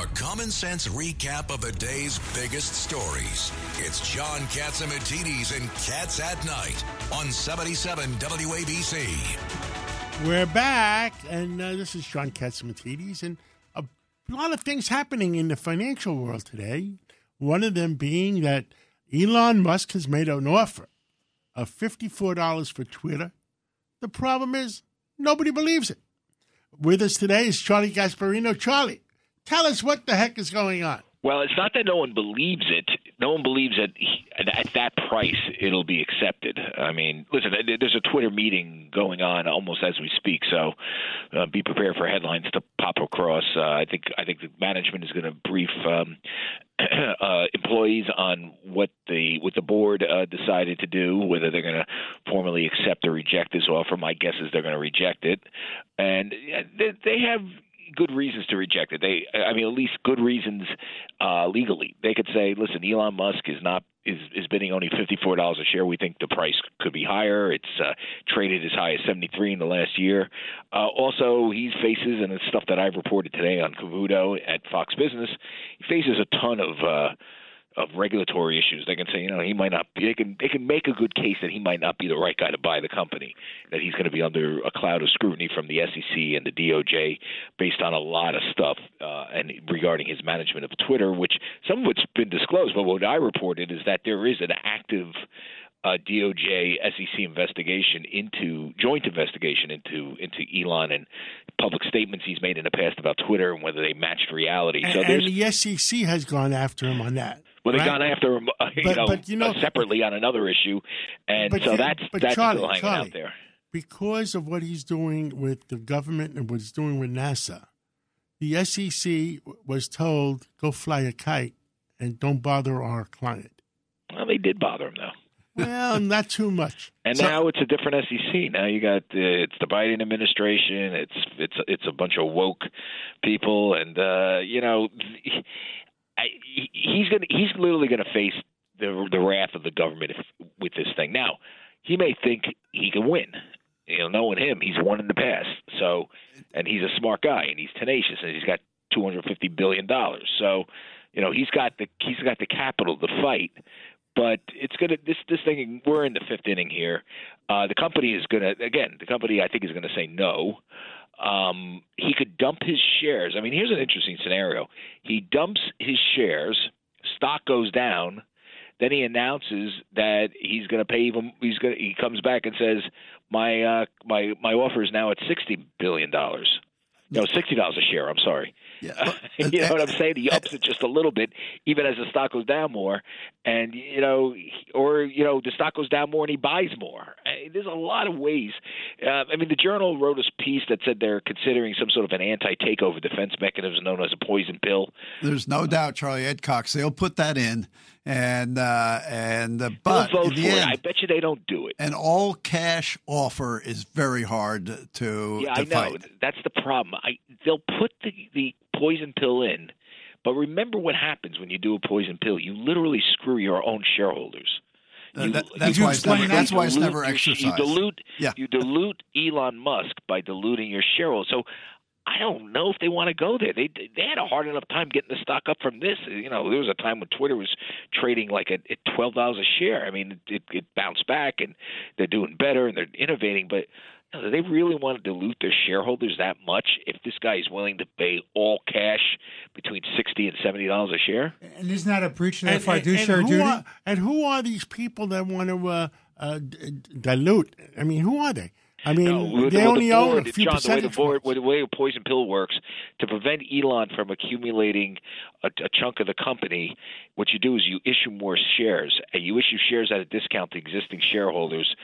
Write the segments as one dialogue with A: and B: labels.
A: A common sense recap of the day's biggest stories. It's John Catsimatidis and Cats at Night on 77 WABC.
B: We're back, and uh, this is John Catsimatidis, and a lot of things happening in the financial world today. One of them being that Elon Musk has made an offer of $54 for Twitter. The problem is nobody believes it. With us today is Charlie Gasparino. Charlie, tell us what the heck is going on.
C: Well, it's not that no one believes it. No one believes that at that price it'll be accepted. I mean, listen, there's a Twitter meeting going on almost as we speak, so uh, be prepared for headlines to pop across. Uh, I think I think the management is going to brief um, uh, employees on what the what the board uh, decided to do, whether they're going to formally accept or reject this offer. My guess is they're going to reject it, and they, they have good reasons to reject it. They, I mean, at least good reasons uh, legally. They could say, listen, Elon Musk is not is is bidding only fifty four dollars a share. We think the price could be higher. It's uh, traded as high as seventy three in the last year. Uh, also, he faces, and it's stuff that I've reported today on Cavuto at Fox Business. He faces a ton of. Uh, of regulatory issues. They can say, you know, he might not. Be, they can they can make a good case that he might not be the right guy to buy the company. That he's going to be under a cloud of scrutiny from the SEC and the DOJ based on a lot of stuff uh, and regarding his management of Twitter, which some of it's been disclosed. But what I reported is that there is an active uh, DOJ SEC investigation into joint investigation into into Elon and public statements he's made in the past about Twitter and whether they matched reality.
B: And,
C: so
B: and the SEC has gone after him on that.
C: Well, they've
B: right?
C: gone after him, uh, you,
B: But-
C: know,
B: but, you know-
C: uh, separately on another issue, and so that's that's
B: Charlie,
C: still hanging
B: Charlie,
C: out there.
B: because of what he's doing with the government and what he's doing with NASA, the SEC was told go fly a kite and don't bother our client.
C: Well, they did bother him though.
B: Well, not too much.
C: And
B: So-
C: now it's a different SEC. Now you got the, it's the Biden administration. It's it's it's a bunch of woke people, and uh, you know, I, he's gonna he's literally gonna face the the wrath of the government if, with this thing. Now he may think he can win. You know, knowing him, he's won in the past. So, and he's a smart guy, and he's tenacious, and he's got two hundred fifty billion dollars. So, you know, he's got the he's got the capital to fight but it's gonna this this thing we're in the fifth inning here. Uh, the company is gonna again the company I think is gonna say no. Um, he could dump his shares. I mean, here's an interesting scenario. He dumps his shares, stock goes down, then he announces that he's going to pay even. He's going. He comes back and says, "My uh, my my offer is now at sixty billion dollars." No, sixty dollars a share. I'm sorry.
D: Yeah.
C: you know what I'm saying? He ups it just a little bit, even as the stock goes down more, and you know, or you know, the stock goes down more and he buys more. There's a lot of ways. Uh, I mean, the Journal wrote a piece that said they're considering some sort of an anti-takeover defense mechanism known as a poison pill.
D: There's no doubt, Charlie Ed Cox. They'll put that in, and uh, and uh, but
C: They'll vote
D: in the
C: for it.
D: end,
C: I bet you they don't do it.
D: an all cash offer is very hard to
C: Yeah,
D: to
C: I know.
D: fight.
C: That's the problem. I they'll put the the poison pill in, but remember what happens when you do a poison pill. You literally screw your own shareholders.
D: Uh,
C: You-
D: that-
C: you
D: that's why it's
C: explain
D: never,
C: that?
D: that's why it's
C: dilute
D: never exercised.
C: You dilute
D: Yeah.
C: you dilute Elon Musk by diluting your shareholders. So I don't know if they want to go there. They they had a hard enough time getting the stock up from this. You know, there was a time when Twitter was trading like at, at twelve dollars a share. I mean, it, it bounced back, and they're doing better and they're innovating. But you know, do they really want to dilute their shareholders that much? If this guy is willing to pay all cash between sixty and seventy dollars a share,
E: And isn't that a breach of their
B: And, and, and
E: fiduciary duty?
B: are, and who are these people that want to uh, uh, d- d- dilute? I mean, who are they? I mean,
C: No,
B: they
C: the-
B: only
C: the
B: own
C: board,
B: a few
C: John, the way the board, the way a poison pill works, to prevent Elon from accumulating a, a chunk of the company, what you do is you issue more shares. And you issue shares at a discount to existing shareholders,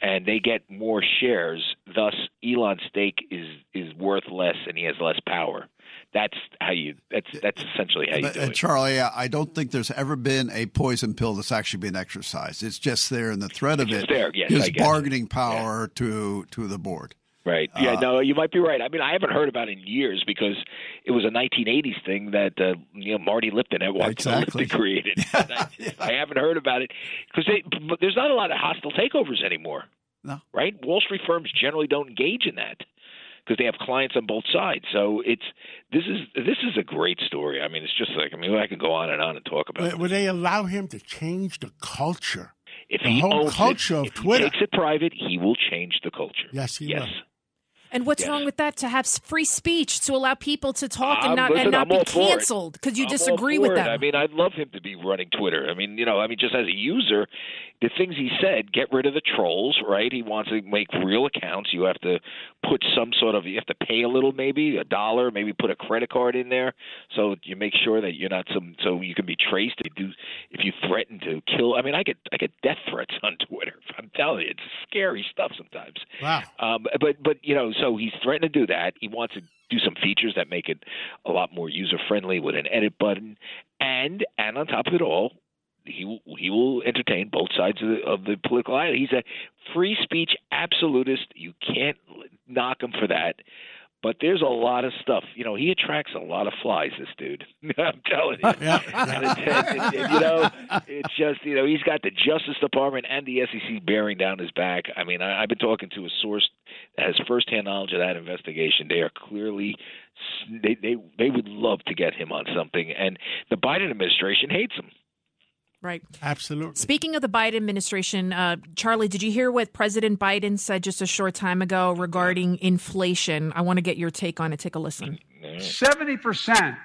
C: and they get more shares. Thus, Elon's stake is is worth less, and he has less power. That's how you. That's that's essentially how you do
D: uh,
C: it.
D: Charlie, I don't think there's ever been a poison pill that's actually been exercised. It's just there, and the threat of
C: It's
D: it
C: there, yes,
D: gives
C: I guess.
D: bargaining power to to the board.
C: Right.
D: Uh,
C: Yeah. no, you might be right. I mean, I haven't heard about it in years because it was a 1980s thing that uh, you know Marty Lipton at Wachtell
D: Exactly.
C: Lipton created. I, I haven't heard about it because there's not a lot of hostile takeovers anymore.
D: No.
C: Right. Wall Street firms generally don't engage in that because they have clients on both sides. So it's this is this is a great story. I mean, it's just like I mean, I could go on and on and talk about. It.
B: would they allow him to change the culture?
C: If
B: the
C: he
B: whole
C: owns
B: culture
C: it,
B: of
C: if
B: Twitter.
C: he takes it private, he will change the culture.
B: Yes, he
C: yes.
B: will.
E: And what's
C: Yes.
E: wrong with that? To have free speech to allow people to talk and not
C: listen,
E: and not be
C: all for it.
E: canceled because you
C: I'm
E: disagree with
C: it.
E: them.
C: I mean, I'd love him to be running Twitter. I mean, you know, I mean, just as a user, the things he said, get rid of the trolls, right? He wants to make real accounts. You have to put some sort of, you have to pay a little, maybe a dollar, maybe put a credit card in there, so you make sure that you're not some, so you can be traced. If you do, if you threaten to kill, I mean, I get, I get death threats on Twitter. I'm telling you, it's scary stuff sometimes.
B: Wow.
C: Um, but but you know, so he's threatened to do that. He wants to do some features that make it a lot more user friendly with an edit button, and and on top of it all, he he will entertain both sides of the, of the political aisle. He's a free speech absolutist. You can't knock him for that. But there's a lot of stuff. You know, he attracts a lot of flies. This dude, I'm telling you.
B: Yeah.
C: And it's, and- and, you know, it's just you know he's got the Justice Department and the SEC bearing down his back. I mean, I, I've been talking to a source that has firsthand knowledge of that investigation. They are clearly they they they would love to get him on something, and the Biden administration hates him.
E: Right.
B: Absolutely.
E: Speaking of the Biden administration, uh, Charlie, did you hear what President Biden said just a short time ago regarding inflation? I want to get your take on it. Take a listen.
F: 70%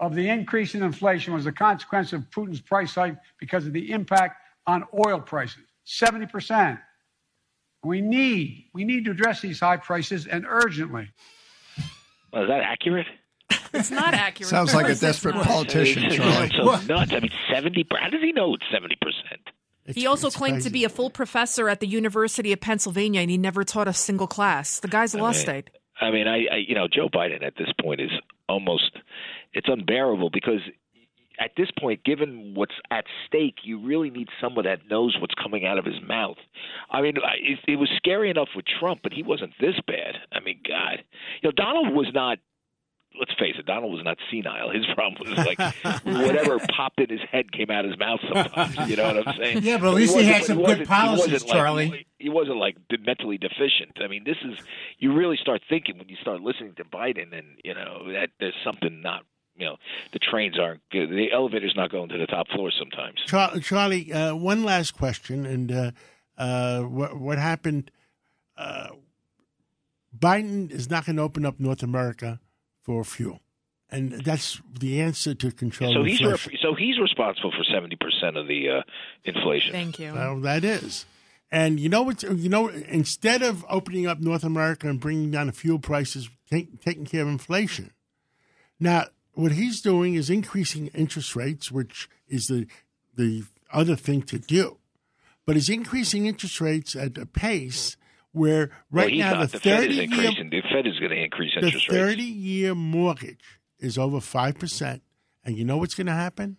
F: of the increase in inflation was a consequence of Putin's price hike because of the impact on oil prices. 70%. We need we need to address these high prices and urgently.
C: Well, is that accurate?
E: It's not accurate.
D: Sounds like a
E: Of course it's
D: desperate
E: not.
D: politician,
C: It's
D: Charlie.
C: so nuts. I mean, seventy. How does he know it's seventy percent?
B: It's-
E: He also
B: it's
E: claimed to be a full professor at the University of Pennsylvania, and he never taught a single class. The guy's lost
C: mean,
E: it.
C: I mean, I, I you know Joe Biden at this point is almost it's unbearable because at this point, given what's at stake, you really need someone that knows what's coming out of his mouth. I mean, I- it, it was scary enough with Trump, but he wasn't this bad. I mean, God, you know, Donald was not. Let's face it, Donald was not senile. His problem was like whatever popped in his head came out of his mouth sometimes. You know what I'm saying?
G: Yeah, but at least he
C: wasn't-
G: had some good
C: he
G: policies,
C: wasn't like-
G: Charlie.
C: he wasn't like mentally deficient. I mean, this is you really start thinking when you start listening to Biden, and you know that there's something not. You know, the trains aren't good. The elevator's not going to the top floor sometimes.
B: Char- Charlie, uh, one last question, and uh, uh, what what happened? Uh, Biden is not going to open up North America for fuel, and that's the answer to control
C: So he's
B: inflation.
C: re- so he's responsible for seventy percent of the uh, inflation.
E: Thank you.
B: Well, that is. And you know what? You know, instead of opening up North America and bringing down the fuel prices, take, taking care of inflation. Now, what he's doing is increasing interest rates, which is the the other thing to do. But he's increasing interest rates at a pace where right
C: he's
B: now
C: not.
B: the
C: The Fed is
B: thirty year.
C: The Fed is going to increase
B: the
C: interest rates.
B: thirty year mortgage is over five percent, and you know what's going to happen?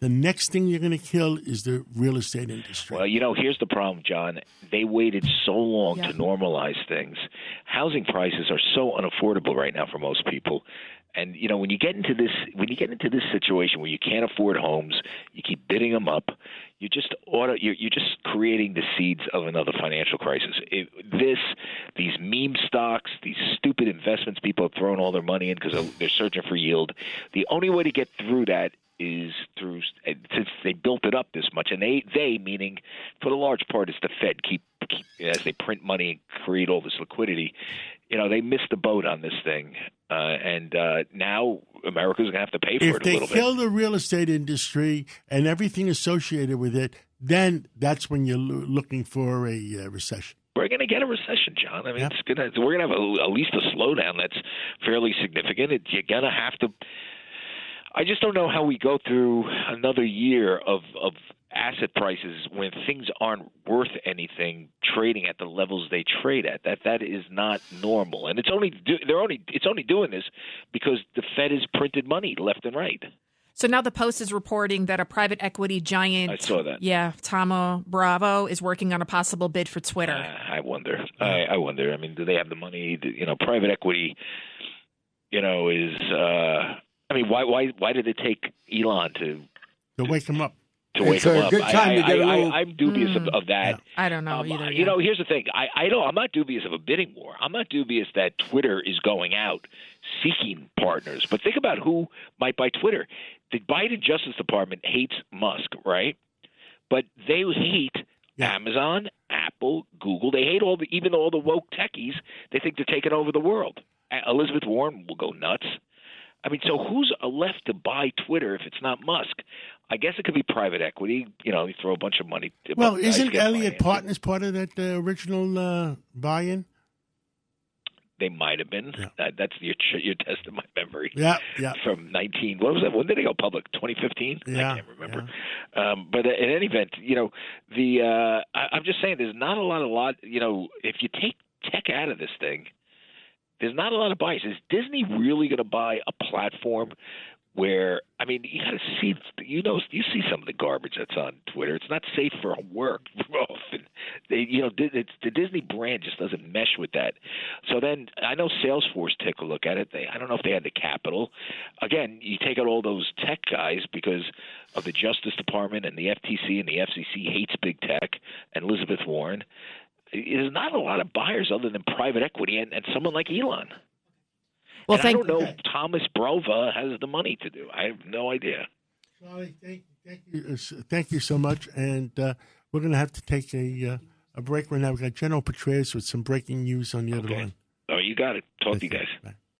B: The next thing you're going to kill is the real estate industry.
C: Well, you know, here's the problem, John. They waited so long
E: Yeah.
C: to normalize things. Housing prices are so unaffordable right now for most people. And you know, when you get into this when you get into this situation where you can't afford homes, you keep bidding them up. You just auto you're, you're just creating the seeds of another financial crisis. It, this, these meme stocks, these stupid investments people have thrown all their money in because they're searching for yield. The only way to get through that is through since they built it up this much, and they they meaning for the large part is the Fed keep, keep as they print money and create all this liquidity. You know they missed the boat on this thing, uh, and uh, now America's going to have to pay for
B: if
C: it a
B: they
C: little bit.
B: kill the real estate industry and everything associated with it, then that's when you're looking for a uh, recession.
C: We're going to get a recession, John. I mean,
B: Yep.
C: it's gonna we're going to have a, at least a slowdown that's fairly significant. It, you're going to have to. I just don't know how we go through another year of of asset prices when things aren't worth anything trading at the levels they trade at. That that is not normal, and it's only do, they're only it's only doing this because the Fed has printed money left and right.
E: So now the Post is reporting that a private equity giant,
C: I saw that.
E: yeah, Thoma Bravo, is working on a possible bid for Twitter.
C: Uh, I wonder. I, I wonder. I mean, do they have the money? To, you know, private equity. You know, is uh, I mean, why why why did it take Elon to
B: To wake him up.
C: To
D: It's
C: wake him
D: a
C: up?
D: good time
C: I,
D: to get
C: I,
D: a
C: I,
D: little-
C: I'm dubious of, of that.
E: I don't know
C: Um,
E: either.
C: You
E: yeah.
C: know, here's the thing. I, I don't. I'm not dubious of a bidding war. I'm not dubious that Twitter is going out seeking partners. But think about who might buy Twitter. The Biden Justice Department hates Musk, right? But they hate
B: Yeah.
C: Amazon, Apple, Google. They hate all the even all the woke techies. They think they're taking over the world. Elizabeth Warren will go nuts. I mean, so who's left to buy Twitter if it's not Musk? I guess it could be private equity. You know, you throw a bunch of money.
B: Well, isn't
C: get
B: Elliott. Partners part of that uh, original uh, buy-in?
C: They might have been.
B: Yeah.
C: That, that's your your test of my memory.
B: Yeah, yeah.
C: From 19, what was that? When did they go public? 2015?
B: Yeah,
C: I can't remember. Um, but in any event, you know, the uh, I, I'm just saying, there's not a lot, a lot. You know, if you take tech out of this thing, there's not a lot of bias. Is Disney really going to buy a platform where I mean, you got to see, you know, you see some of the garbage that's on Twitter. It's not safe for work. They, you know, it's, the Disney brand just doesn't mesh with that. So then I know Salesforce took a look at it. They, I don't know if they had the capital. Again, you take out all those tech guys because of the Justice Department and the FTC and the FCC hates big tech and Elizabeth Warren. There's not a lot of buyers other than private equity and, and someone like Elon.
E: well,
C: and
E: thank
C: I don't know if Thoma Bravo has the money to do. I have no idea.
B: Charlie, thank, thank you, uh, thank you so much. And uh, we're going to have to take a uh, a break right now. We've got General Petraeus with some breaking news on the other line.
C: Oh, you got it. Talk to you guys.
B: Bye.